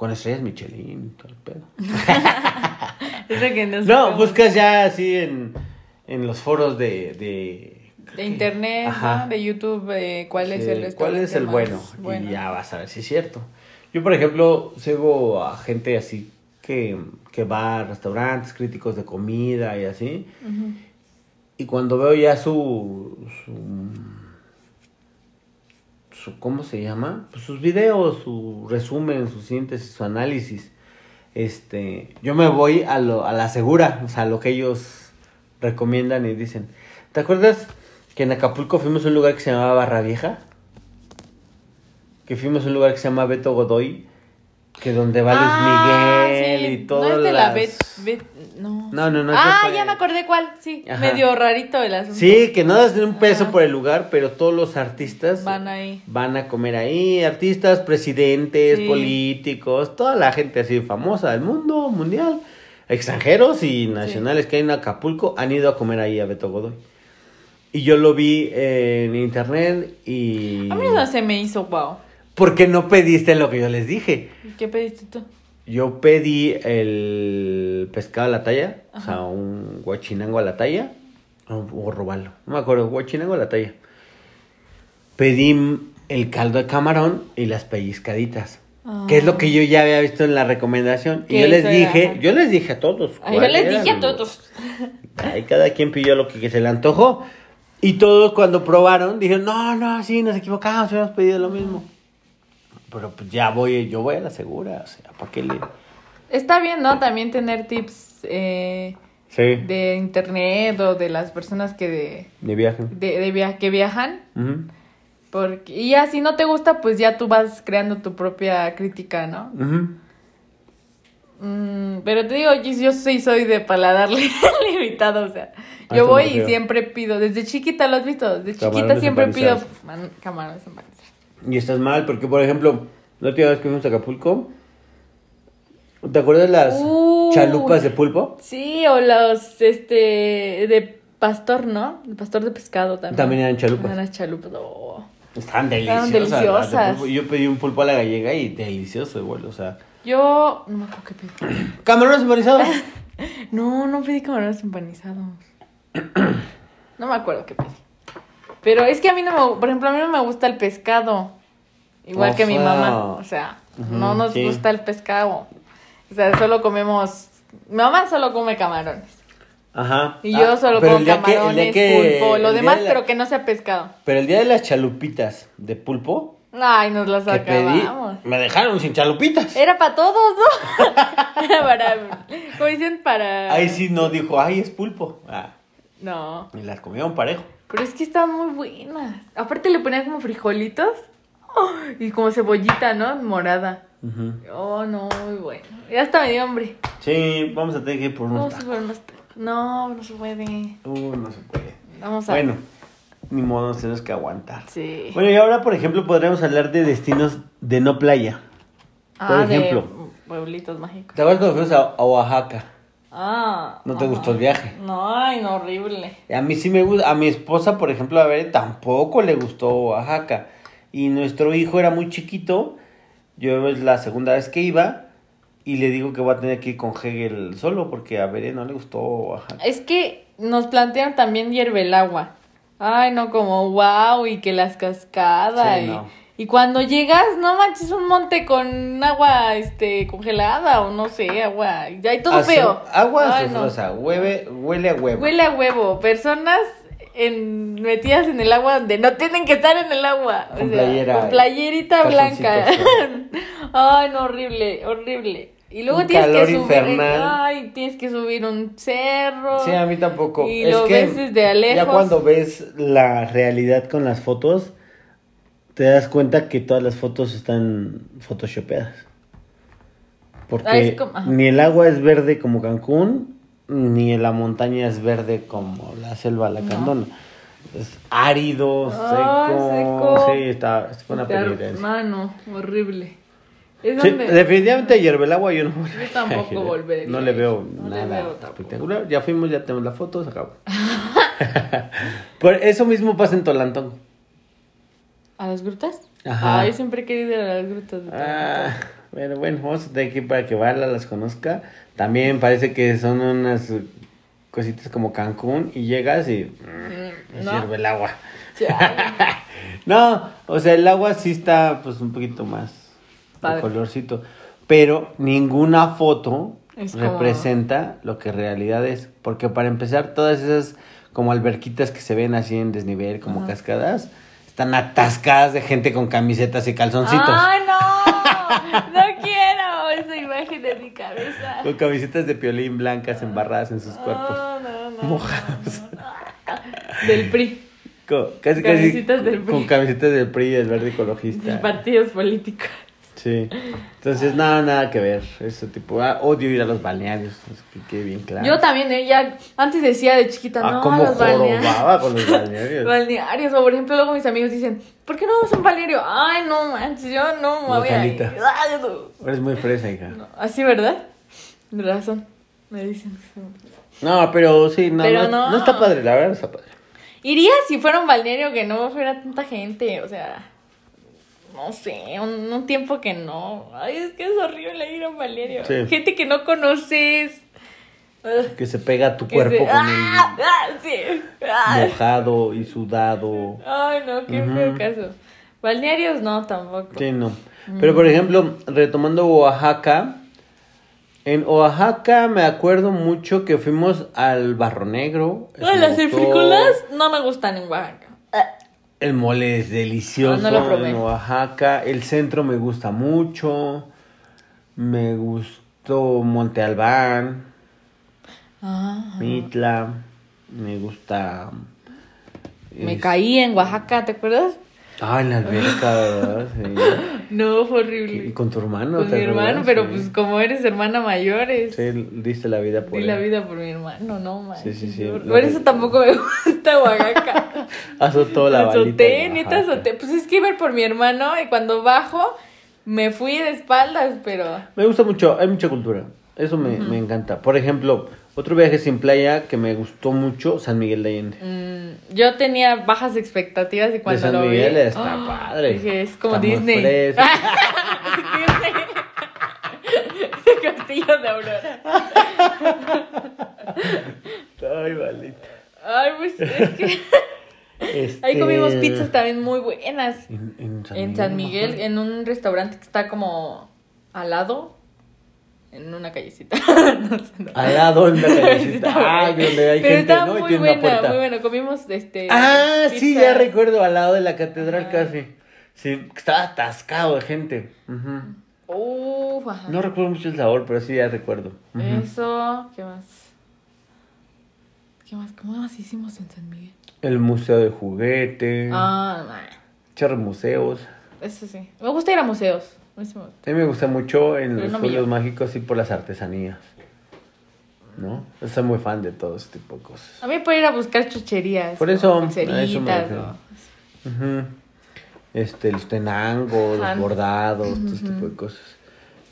con estrellas Michelin, todo el pedo. (laughs) Es de que No, fijamos buscas ya así en, en los foros de... De, De internet, Ajá. ¿no? De YouTube, eh, cuál es el ¿Cuál es el bueno? bueno. Y ya vas a ver si es cierto. Yo, por ejemplo, sigo a gente así que, que va a restaurantes, críticos de comida y así. Y cuando veo ya su, su, su- ¿cómo se llama? Pues sus videos, su resumen, su síntesis, su análisis. Este, yo me voy a, lo, a la segura, o sea, a lo que ellos recomiendan y dicen. ¿Te acuerdas que en Acapulco fuimos a un lugar que se llamaba Barra Vieja? Que fuimos a un lugar que se llama Beto Godoy, que donde va Luis Ah, Miguel sí. y todo. No es de la Bet... Bet- no. No, no, no, Ah, ya me acordé cuál, sí. Ajá. Medio rarito el asunto. Sí, que no das ni un peso Ajá. por el lugar, pero todos los artistas Van ahí. van a comer ahí, artistas, presidentes, Sí. políticos, toda la gente así famosa del mundo mundial, extranjeros y nacionales que hay en Acapulco han ido a comer ahí a Beto Godoy. Y yo lo vi en internet y... A mí no se me hizo wow. ¿Por qué no pediste lo que yo les dije? ¿Qué pediste tú? Yo pedí el pescado a la talla, o sea, un guachinango a la talla, o, o robarlo, no me acuerdo, guachinango a la talla. Pedí el caldo de camarón y las pellizcaditas, que es lo que yo ya había visto en la recomendación. Y yo les era, dije, yo les dije a todos. Ay, yo les dije a todos. Ahí cada quien pidió lo que, que se le antojó. Y todos cuando probaron dijeron, no, no, sí, nos equivocamos, habíamos pedido lo mismo. Pero pues ya voy, yo voy a la segura, o sea, ¿para qué le...? Está bien, ¿no? También tener tips eh, Sí, de internet o de las personas que de, de viaje. de, de via- que viajan. Porque, y ya si no te gusta, pues ya tú vas creando tu propia crítica, ¿no? Mm, pero te digo, yo, yo sí soy de paladar limitado, (laughs) o sea, A yo voy y siempre pido, desde chiquita lo has visto, desde chiquita siempre pido camarones empanizados. Y estás mal, porque por ejemplo, la última vez que fuimos a Acapulco, ¿te acuerdas las Uh. chalupas de pulpo? Sí, o los, este, de pastor, ¿no? De pastor de pescado también. También eran chalupas. Eran chalupas, oh. Estaban deliciosas. deliciosas. Yo pedí un pulpo a la gallega y delicioso igual, o sea. Yo, no me acuerdo qué pedí. (clears throat) Camarones empanizados. (laughs) No, no pedí camarones empanizados. (clears throat) No me acuerdo qué pedí. Pero es que a mí no me, por ejemplo, a mí no me gusta el pescado. Igual que mi mamá. O sea, no nos sí. gusta el pescado. O sea, solo comemos. Mi mamá solo come camarones. Ajá. Y yo Ah, solo como camarones, que- pulpo, lo demás, de la- pero que no sea pescado. Pero el día de las chalupitas de pulpo Ay, nos las pedí, acabamos. me dejaron sin chalupitas. Era para todos, ¿no? Era (laughs) para. Como dicen, para. Ahí sí no dijo, ay, es pulpo. Ah, No. y las comieron parejo. Pero es que estaban muy buenas. Aparte le ponían como frijolitos ¡oh! y como cebollita, ¿no? Morada. Oh, no, muy bueno. Ya hasta me dio hambre. Sí, vamos a tener que ir por unos Vamos a tacos. ver unos tacos. No, no se puede. Uh, no se puede. Vamos a Bueno, ni modo, nos tenemos que aguantar. Sí. Bueno, y ahora, por ejemplo, podríamos hablar de destinos de no playa. por ah, ejemplo. de pueblitos mágicos. ¿Te acuerdas cuando fuimos a Oaxaca? Ah. ¿No te ajá. gustó el viaje? No, ay, no, horrible. A mí sí me gusta, a mi esposa, por ejemplo, a ver, tampoco le gustó Oaxaca. Y nuestro hijo era muy chiquito, yo es la segunda vez que iba, y le digo que voy a tener que ir con Hegel solo, porque a ver, no le gustó Oaxaca. Es que nos plantean también hierve el agua. Ay, no, como wow, y que las cascadas. Sí, y, no. Y cuando llegas, no manches, un monte con agua este congelada o no sé, agua. Y hay todo Azu- feo. Agua Ay, no. azuzarosa, hueve, huele a huevo. Huele a huevo. Personas en, metidas en el agua donde no tienen que estar en el agua. O Con sea, playera, Con playerita blanca. (laughs) Ay, no, horrible, horrible. Y luego Un tienes calor que subir. infernal. Ay, tienes que subir un cerro. Sí, a mí tampoco. Y es lo que ves desde a lejos. ya cuando ves la realidad con las fotos, te das cuenta que todas las fotos están photoshopeadas. Porque Ah, es como- ajá. ni el agua es verde como Cancún, ni la montaña es verde como la selva lacandona. Es árido, Ay, seco. seco. Sí, está, fue una Claro, peligrosa. Mano, horrible. Es Sí, donde- definitivamente hierve el agua yo no volvería Yo tampoco volvería. No le veo No le nada veo espectacular. Ya fuimos, ya tenemos la foto, se acabó. (laughs) Por eso mismo pasa en Tolantón. ¿A las grutas? Ajá. Ay, yo siempre he querido ir a las grutas. de Ah, bueno, bueno, vamos a que ir para que Vala las conozca. También parece que son unas cositas como Cancún y llegas y mm, ¿no? sirve el agua. (laughs) No, o sea, el agua sí está pues un poquito más de colorcito, pero ninguna foto Es como- representa lo que en realidad es, porque para empezar todas esas como alberquitas que se ven así en desnivel, como Ajá. cascadas, están atascadas de gente con camisetas y calzoncitos. ¡Ay, no! (laughs) No quiero esa imagen de mi cabeza. Con camisetas de piolín blancas embarradas en sus cuerpos. No, no, no. mojados. (laughs) Del PRI, Con, casi, casi, Camisetas del PRI. con camisetas del PRI y del verde ecologista. de partidos políticos. Sí. Entonces, nada, nada que ver. Eso tipo, ah, odio ir a los balnearios. Que bien claro. Yo también, eh, ya antes decía de chiquita, Ah, no, cómo los balnearios. con los balnearios. (laughs) Balnearios, o por ejemplo, luego mis amigos dicen, ¿por qué no vamos a un balneario? Ay, no manches, yo no me voy a ir. Eres muy fresa, hija. No, Así, ¿verdad? De razón. Me dicen. No, pero sí, no, Pero no, no. no está padre, la verdad no está padre. Iría si fuera un balneario que no fuera tanta gente, o sea, no sé, un, un tiempo que no. Ay, es que es horrible ir a un balneario. Sí. Gente que no conoces. (laughs) Que se pega a tu que cuerpo se- con ¡Ah! ¡Ah! Sí. el ¡Ah! mojado y sudado. Ay, no, qué Ujú. feo caso. Balnearios no, tampoco. Sí, no. Pero por ejemplo, retomando Oaxaca, en Oaxaca me acuerdo mucho que fuimos al Barro Negro. las cefrícolas no me gustan en Oaxaca. El mole es delicioso Ah, no lo probé. en Oaxaca. El centro me gusta mucho. Me gustó Monte Albán, Ah, Mitla. Me gusta. me es- caí en Oaxaca, ¿te acuerdas? Ah, en la alberca, ¿verdad? Sí. (laughs) No, fue Y horrible. con tu hermano. Con ¿te mi hermano, pero Sí. pues como eres hermana mayor, es... Sí, diste la vida por Di él. la vida por mi hermano, no manches. Sí, sí, sí. Por eso tampoco me (laughs) gusta Oaxaca. (laughs) Azotó la azoté, neta azoté. Pues es que iba por mi hermano y cuando bajo me fui de espaldas, pero... Me gusta mucho, hay mucha cultura. Eso me, me encanta. Por ejemplo, otro viaje sin playa que me gustó mucho, San Miguel de Allende. mm, yo tenía bajas expectativas y cuando San lo Miguel vi... está ¡ah! padre. Dije, es como Disney. Disney. (laughs) Castillo de Aurora. Ay, balita. Ay, pues es que... Este, (laughs) Ahí comimos pizzas también muy buenas. En, en San En San Miguel, en un restaurante que está como al lado, en una callecita. (laughs) no sé, no. Al lado la (laughs) Está callecita. Ah, bueno. donde hay Pero gente, ¿no? Y muy tiene una buena, puerta. muy buena. Comimos este. Ah, sí, ya recuerdo, al lado de la catedral casi. Sí, estaba atascado de gente. Ujú. Uf, ajá. No recuerdo mucho el sabor, pero sí ya recuerdo. Eso, ¿qué más? ¿Qué más? ¿Cómo más hicimos en San Miguel? El museo de juguete. Ah, nah, Chorros museos. eso sí. Me gusta ir a museos. A mí sí me gusta. A mí me gusta mucho en los no pueblos mágicos y por las artesanías. ¿No? Yo soy muy fan de todo ese tipo de cosas. A mí por ir a buscar chucherías. Por eso, me. ¿no? Este, los tenangos, los bordados, todo ese tipo de cosas.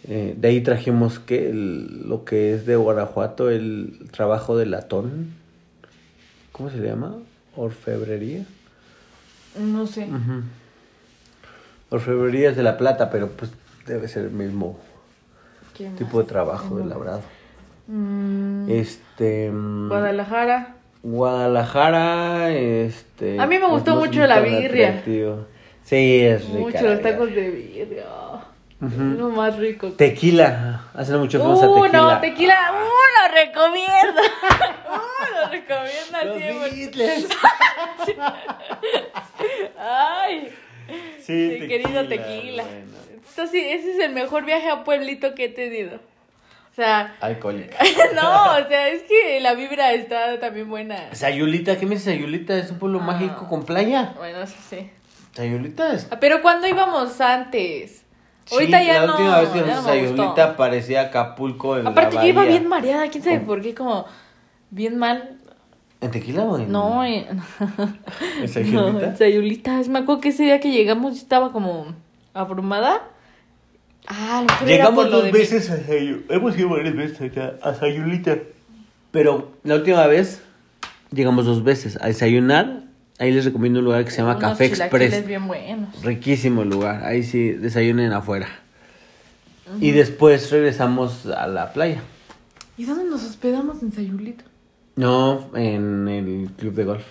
Eh, de ahí trajimos que el- lo que es de Guanajuato, el trabajo de latón. ¿Cómo se llama? Orfebrería. No sé. Orfebrería es de la plata, pero pues debe ser el mismo ¿Qué tipo de trabajo de labrado. Mm, Este. mm, Guadalajara. Guadalajara, este. A mí me gustó mucho la birria. atractivo. Sí, es rica. Mucho los tacos de birria. Ujú. Es lo más rico. Tequila. Hace mucho fuimos a Uh, tequila. no, tequila. Uh, lo recomiendo. uh, lo recomiendo Los siempre. Beatles. (laughs) Ay, Sí, mi querido tequila. bueno. Sí, ese es el mejor viaje a pueblito que he tenido. O sea, Alcohólica. (laughs) no, o sea, es que la vibra está también buena. Sayulita, ¿qué me dices Sayulita? Es un pueblo Ah. mágico con playa. Bueno, eso sí. Sayulita es. Ah, Pero cuando íbamos antes. Sí, Ahorita ya la no. última vez que fuimos a. Sayulita parecía Acapulco en Aparte la yo iba bien mareada, quién sabe por qué, como bien mal. ¿En tequila o en.? No, (laughs) en, ¿En (laughs) no, Sayulita? en Sayulita. Me acuerdo que ese día que llegamos yo estaba como abrumada. Ah, lo era Llegamos lo dos de veces a Sayulita. Hemos ido varias veces acá a Sayulita. Pero la última vez llegamos dos veces a desayunar. Ahí les recomiendo un lugar que se llama unos Café Express. bien buenos. Riquísimo el lugar. Ahí sí desayunen afuera. Y después regresamos a la playa. ¿Y dónde nos hospedamos en Sayulita? No, en el club de golf.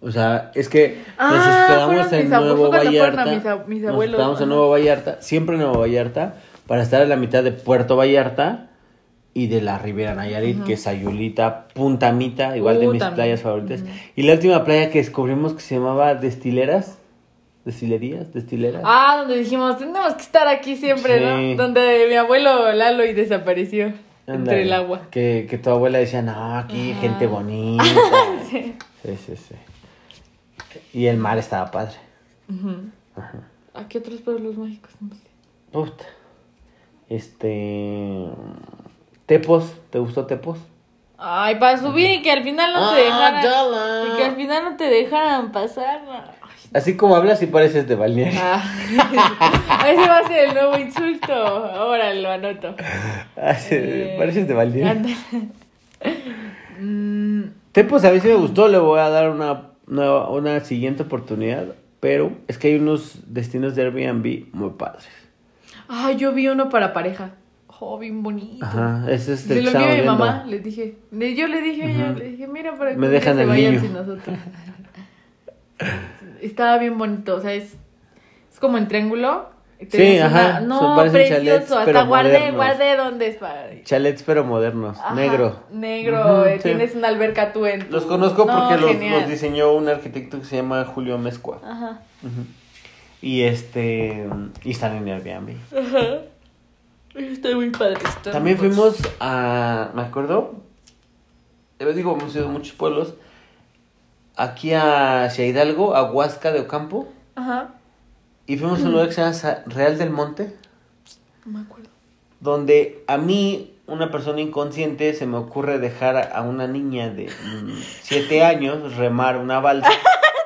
O sea, es que nos Ah, hospedamos fueron en Nuevo Vallarta. mis nos hospedamos en. Nuevo Vallarta, siempre en Nuevo Vallarta, para estar a la mitad de Puerto Vallarta y de la Riviera Nayarit, que es Sayulita, Punta Mita, igual de Uh, mis también. playas favoritas. Y la última playa que descubrimos que se llamaba Destileras, Destilerías, Destileras. Ah, donde dijimos, tenemos que estar aquí siempre, Sí. ¿no? Donde mi abuelo Lalo y desapareció entre el agua. Que, que tu abuela decía, no, aquí Ajá. gente (laughs) bonita. Sí. sí, sí, sí. Y el mar estaba padre. Ujú. Ajá. ¿A qué otros pueblos mágicos? No sé. Puta. Este. Tepos, ¿te gustó Tepos? Ay, para subir y que al final no te Ah, dejaran. yala. Y que al final no te dejaran pasar. Así como hablas y pareces de balneario. Ah. (laughs) Ese va a ser el nuevo insulto. Ahora lo anoto. Así, Eh, pareces de balneario. Mm, Tepos a mí sí me gustó, le voy a dar una, nueva, una siguiente oportunidad. Pero es que hay unos destinos de Airbnb muy padres. Ay, yo vi uno para pareja. Oh, bien bonito. Ajá, ese es el Se lo estamos a mi mamá, le dije. Yo le dije a ella, le dije, mira, para que Me dejan se el vayan niño. sin nosotros. (laughs) Estaba bien bonito, o sea, es, es como en triángulo. y Sí, ajá, una- No, parecen precioso. chalets, Hasta guardé, modernos. guardé dónde es para. Chalets pero modernos, Ajá, negro. Negro, eh, sí. tienes una alberca tú en. tu- Los conozco No, porque los, los diseñó un arquitecto que se llama Julio Mezcua. Ajá. Y este. Y están en Airbnb. Ajá. Está muy padre. También muy fuimos a. Me acuerdo. Les digo, hemos ido a muchos pueblos. Aquí hacia Hidalgo, a Huasca de Ocampo. Ajá. Y fuimos a un lugar que se llama Real del Monte. No me acuerdo. Donde a mí, una persona inconsciente, se me ocurre dejar a- una niña de 7 años remar una balsa. (laughs)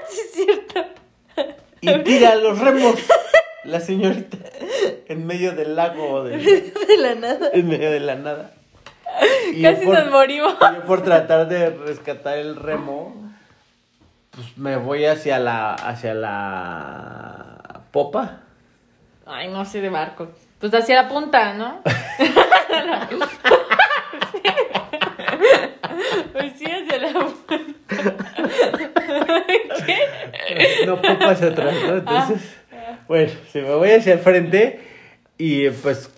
Sí, es cierto. Y tira los remos. La señorita. En medio del lago. de- (laughs) De la nada. en medio de la nada. Y Casi por- nos morimos. yo por tratar de rescatar el remo, pues me voy hacia la. hacia la popa. Ay, no sé de barco. Pues hacia la punta, ¿no? (laughs) pues sí, hacia la punta. (laughs) ¿Qué? No popa hacia atrás, ¿no? Entonces. Bueno, si me voy hacia el frente y pues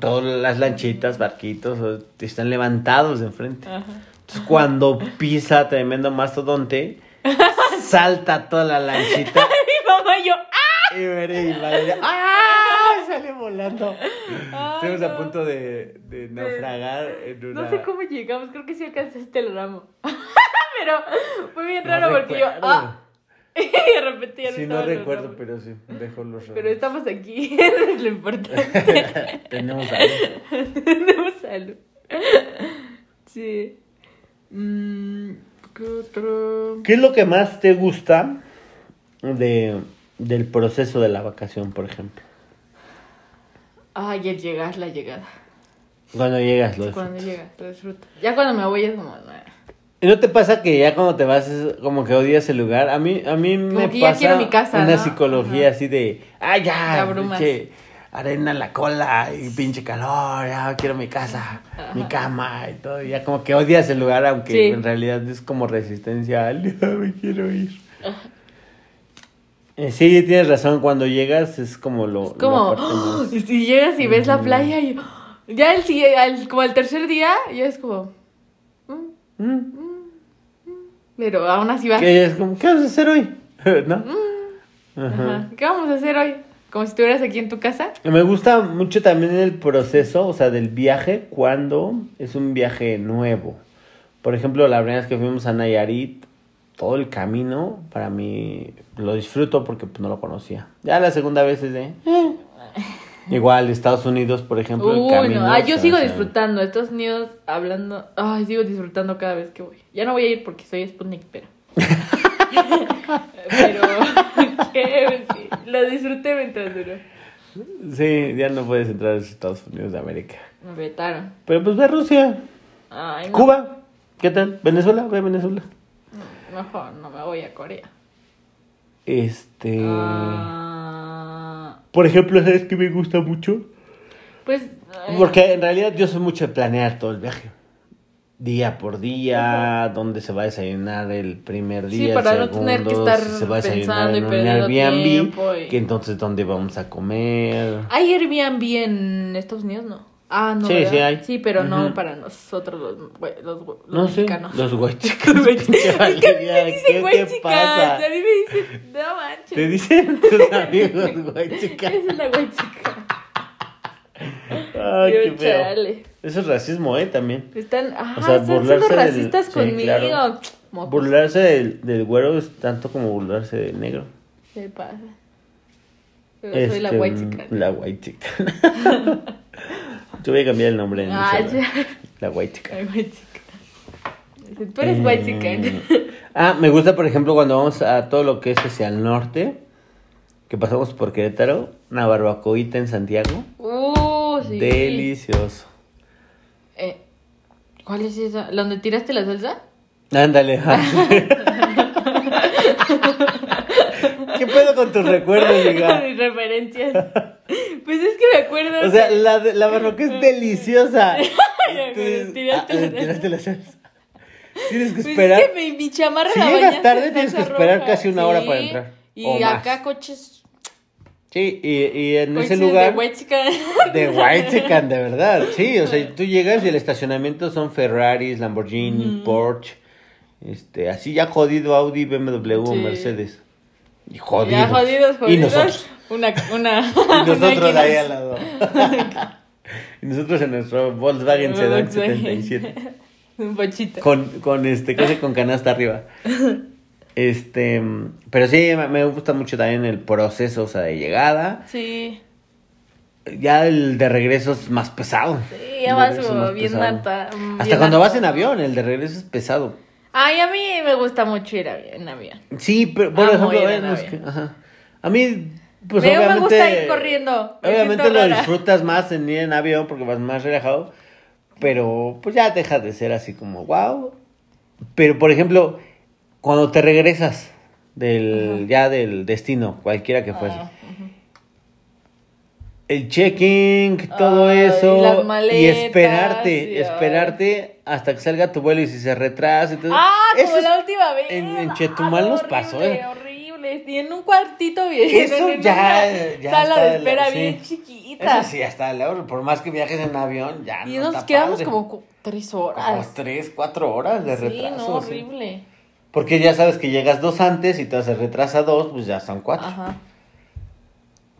todas las lanchitas, barquitos, están levantados de enfrente. Ajá. Entonces cuando pisa tremendo mastodonte, (laughs) salta toda la lanchita (laughs) Mi mamá y yo, ¡ah! y veré y Valeria, (laughs) ¡ah! Sale volando. Ay, Estamos a punto de, de naufragar en una... No sé cómo llegamos, creo que sí alcanzaste el ramo. Pero fue bien No raro porque yo. ¡Ah! y de repente ya no Sí, no recuerdo, pero sí, dejo los Pero ramos. estamos aquí, eso es lo importante. Tenemos algo. Tenemos salud. Sí. Mm, ¿Qué es lo que más te gusta de, del proceso de la vacación, por ejemplo? Ay, el llegar, la llegada. Cuando llegas, lo Cuando disfrutas. llegas, lo disfruto. Ya cuando me voy es como. ¿Y no te pasa que ya cuando te vas es como que odias el lugar? A mí, a mí me que ya pasa quiero mi casa, una ¿no? psicología Ajá. así de, ah, Te ya, abrumas. Arena en la cola y pinche calor, ya quiero mi casa, mi cama y todo. Y ya como que odias el lugar, aunque Sí. en realidad es como resistencia al, (laughs) ya me quiero ir. Eh, sí, tienes razón, cuando llegas es como lo... Es como. parte más- (gasps) Y si llegas y ves la playa y. (gasps) Ya el, al- como el tercer día, ya es como. mm, Mm. Pero aún así vas. Que es como, ¿qué vas a hacer hoy? (laughs) ¿No? Ajá. Ajá. ¿Qué vamos a hacer hoy? Como si estuvieras aquí en tu casa. Me gusta mucho también el proceso, o sea, del viaje cuando es un viaje nuevo. Por ejemplo, la primera vez que fuimos a Nayarit, todo el camino, para mí lo disfruto porque pues, no lo conocía. Ya la segunda vez es de... eh. (laughs) Igual, Estados Unidos, por ejemplo, el Uy, camino. no. Ah, yo sigo sea, disfrutando. Estados Unidos hablando. Ay, sigo disfrutando cada vez que voy. Ya no voy a ir porque soy Sputnik, pero. (laughs) (laughs) pero. (laughs) lo disfruté mientras duró. Sí, ya no puedes entrar a los Estados Unidos de América. Me vetaron. Pero pues ve Rusia, Ay, no. Cuba, ¿qué tal? Venezuela, ve Venezuela. Mejor no me voy a Corea. Este... Ah, Por ejemplo, ¿sabes qué me gusta mucho? pues. ay, Porque en realidad yo soy mucho de planear todo el viaje. Día por día, dónde se va a desayunar el primer Sí, día, para el no tener que segundo, estar si se va a desayunar en un Airbnb, y- que entonces dónde vamos a comer. ¿Hay Airbnb en Estados Unidos? No. Ah, no. Sí, ¿verdad? sí hay. Sí, pero no Ujú. para nosotros los, los, los No mexicanos. los güey (laughs) (laughs) es que a mí me dicen ¿Qué güey te chicas. pasa? A mí me dicen, no manches. Te dicen tus (laughs) amigos güey chica. Esa es la güey chica. Ay, Yo, qué feo. chale. Eso es racismo, eh, también. Están, ajá, O sea, están burlarse siendo del- racistas sí, conmigo. claro. Burlarse del, del güero es tanto como burlarse del negro. ¿Qué pasa? Pero soy la Este, güey chica. La white chica. (laughs) Yo voy a cambiar el nombre. en Ah, ya. La white chica. La güey chica. Tú eres güey chica. Eh, (laughs) Ah, me gusta, por ejemplo, cuando vamos a todo lo que es hacia el norte, que pasamos por Querétaro, una barbacoita en Santiago. Uh, sí. Delicioso. Eh, ¿Cuál es esa? ¿La donde tiraste la salsa? (laughs) Ándale. ¿Qué pedo con tus recuerdos, amiga? Mis referencias. Pues es que me acuerdo. O sea, que- la, la barbacoa es deliciosa. (laughs) tiraste ah, la tiraste la salsa. Tienes que Pues esperar. es que mi, mi chamarra Si la llegas tarde, en tienes que esperar roja. casi una hora para entrar, Y más. acá coches. Sí, y, y en ese lugar. (laughs) De white chica. De Whitezican, de verdad. Sí, o sea, tú llegas y el estacionamiento son Ferraris, Lamborghini, Porsche. Este, así ya jodido Audi, BMW, Sí. Mercedes. Y jodidos. Ya jodidos, jodidos. Y nosotros. Una, una. (laughs) Y nosotros una ahí al lado. (laughs) y nosotros en nuestro Volkswagen Volkswagen. 77. Un bochito. Con, con este, casi con canasta arriba. Este, pero sí, me- me gusta mucho también el proceso, o sea, de llegada. Sí. Ya el de regreso es más pesado. Sí, ya vas bien mm, Hasta bien cuando vas en avión, el de regreso es pesado. Ay, a mí me gusta mucho ir en avión. Sí, pero por Amo ejemplo, en bueno, es avión. que, ajá. a mí, pues Me- me obviamente. gusta ir corriendo, me Obviamente lo rara. disfrutas más en ir en avión porque vas más relajado. Pero pues ya deja de ser así como wow. Pero por ejemplo, cuando te regresas del ya del destino, cualquiera que fuese. Ah, ujú. El checking, todo Ay, eso. y maletas, esperarte, y, esperarte hasta que salga tu vuelo y si se retrasa. Entonces, Ah, como la última vez. en- en Ah, Chetumal nos horrible, pasó, ¿eh? Horrible. Y en un cuartito bien. Eso ya- ya Sala está de de la- espera sí. bien chiquita. Eso sí, hasta el euro. Por más que viajes en avión, ya Y no nos quedamos como tres Como horas. tres, cuatro horas de sí, retraso. no, sí. Porque ya sabes que llegas dos antes y te se retrasa dos, pues ya son cuatro. Ajá.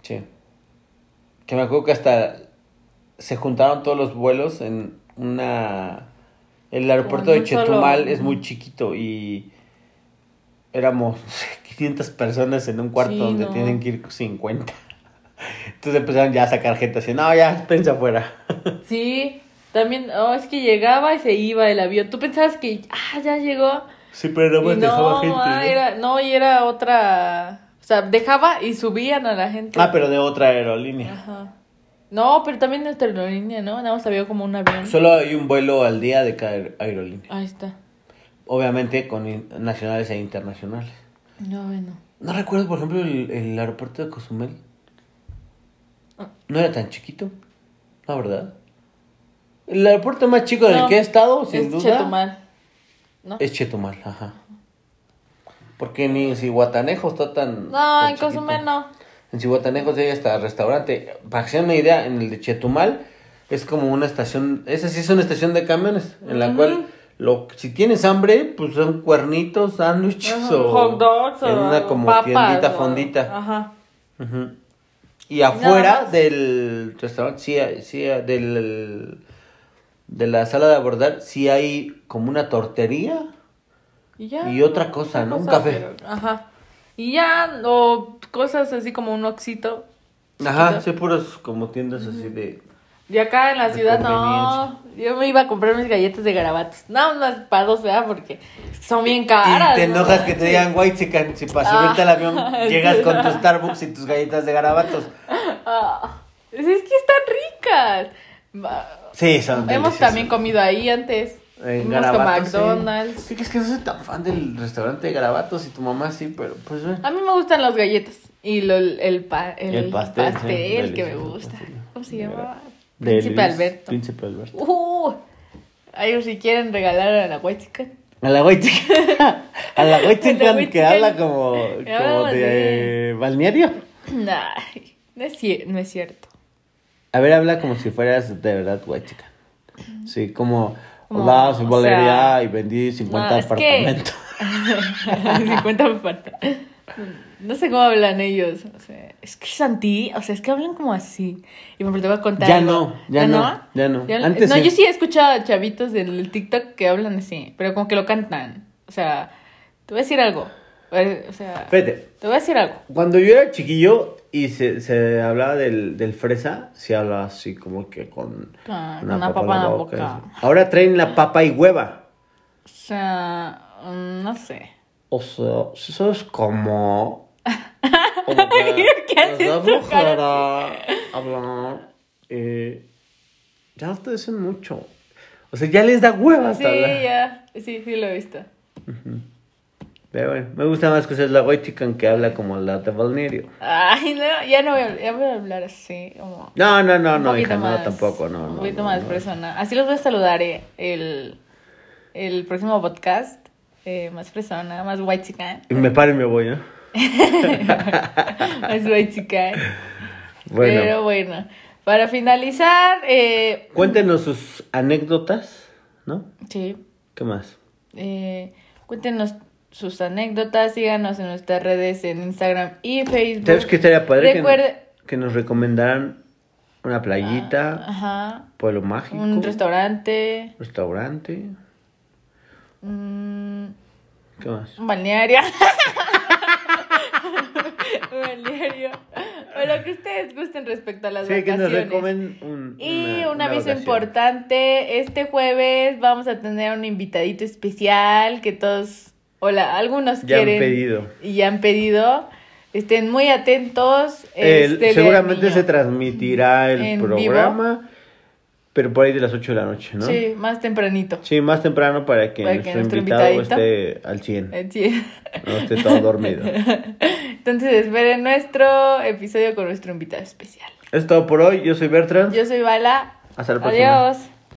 Sí. que me acuerdo que hasta se juntaron todos los vuelos en una... El aeropuerto de solo- Chetumal es muy chiquito y éramos (laughs) 500 personas en un cuarto Sí, donde no. tienen que ir 50. Entonces empezaron ya a sacar gente así, no, ya, espérense afuera. Sí, también, oh, es que llegaba y se iba el avión. Tú pensabas que, ah, ya llegó. Sí, pero no, ah, era, no, y era otra, o sea, dejaba y subían a la gente. Ah, pero de otra aerolínea. Ajá. No, pero también nuestra aerolínea, ¿no? Nada más había como un avión. Solo hay un vuelo al día de cada aer- aerolínea. Ahí está. Obviamente con nacionales e internacionales. No, bueno. No recuerdo, por ejemplo, el, el aeropuerto de Cozumel. No era tan chiquito, la verdad. El aeropuerto más chico del que he estado, sin es duda, Chetumal. ¿No? es Chetumal, ajá. Porque ni en Cihuatanejo está tan. No, tan en. Cozumel no. En Cihuatanejo sí hay hasta restaurante. Para que se den una idea, en el de Chetumal es como una estación, esa sí es una estación de camiones, en la cual lo, si tienes hambre, pues son cuernitos, sándwiches o hot dogs en o una como papas, tiendita o- fondita. Ajá. Y afuera del restaurante, sí, sí, del, de la sala de abordar, sí hay como una tortería. Y ya. Y otra cosa, ¿no? Un café. pero- ajá. Y ya, o cosas así como un oxito. Ajá, sí, puros como tiendas así de... Y acá en la ciudad no. Yo me iba a comprar mis galletas de garabatos. Nada más para dos, ¿verdad? Porque son bien caras. y te ¿no? enojas que te digan white chicken, si para subirte al Ah. avión (laughs) llegas con tu Starbucks y tus galletas de garabatos. Ah, es que están ricas. Sí, son Hemos también comido ahí antes. En Garabatos, sí. McDonald's. Sí, que es que no soy tan fan del restaurante de garabatos y tu mamá sí, pero pues bueno. A mí me gustan las galletas. Y lo, el, pa- el, El pastel, sí, que me gusta. pastel. ¿Cómo se llama? De Príncipe Luis, Alberto. Príncipe Alberto. Uh, ahí si quieren regalar a la chicken. A la chicken. (laughs) A la white A la chicken white que habla como, Que como habla de balneario. Ay, no es, no es cierto. A ver, habla como si fueras de verdad chicken. Sí, como... Hola, soy Valeria sea, y vendí 50 no, es que- apartamentos. 50 me falta. No sé cómo hablan ellos. O sea, es que es anti, o sea, es que hablan como así. Y me te voy a contar. Ya algo. no, ya no, ya no. Ya- Antes no, sí. yo sí he escuchado a chavitos del TikTok que hablan así, pero como que lo cantan. O sea, te voy a decir algo. O sea, Fíjate, te voy a decir algo. cuando yo era chiquillo y se, se hablaba del, del fresa, se hablaba así como que con Ah, con una papa en la boca. Ahora traen la papa y hueva. O sea, mm, no sé. O sea, eso es como... como que ¿Qué haces hablar. Eh, ya ustedes dicen mucho. O sea, ya les da hueva hasta Sí, hablar. ya. Sí, sí lo he visto. Pero bueno, me gusta más que sea la white chicken que habla como la de balneario. Ay, no, ya no voy a, ya voy a hablar así, como... No, no, no, no, hija, más- no, tampoco, no. Un poquito no, más no. persona. Así los voy a saludar eh, el, el próximo podcast. eh, más persona, más white chicken. Y me paro y me voy, ¿no? (laughs) más white chicken. Bueno, Pero bueno, para finalizar, eh, cuéntenos sus anécdotas, ¿no? sí, ¿Qué más? eh, cuéntenos sus anécdotas, síganos en nuestras redes en Instagram y Facebook. ¿Sabes qué estaría padre? Que, Recuerde- que nos recomendaran una playita, Ajá, pueblo mágico, un restaurante, restaurante, mm, ¿qué más? un balneario. (laughs) un balneario. O lo que ustedes gusten respecto a las Sí, que nos vacaciones. recomen un, Y una, un aviso vacación. importante, este jueves vamos a tener un invitadito especial que todos, hola, algunos Ya han quieren pedido. y ya han pedido. Estén muy atentos. El- este, seguramente se transmitirá el En programa, pero por ahí de las 8 de la noche, ¿no? Sí, más tempranito. Sí, más temprano para que Para que nuestro, invitado esté al 100, Eh, sí. no esté todo dormido. Entonces esperen nuestro episodio con nuestro invitado especial. Es todo por hoy, yo soy Bertrand. Yo soy Bala. Hasta la próxima. Adiós.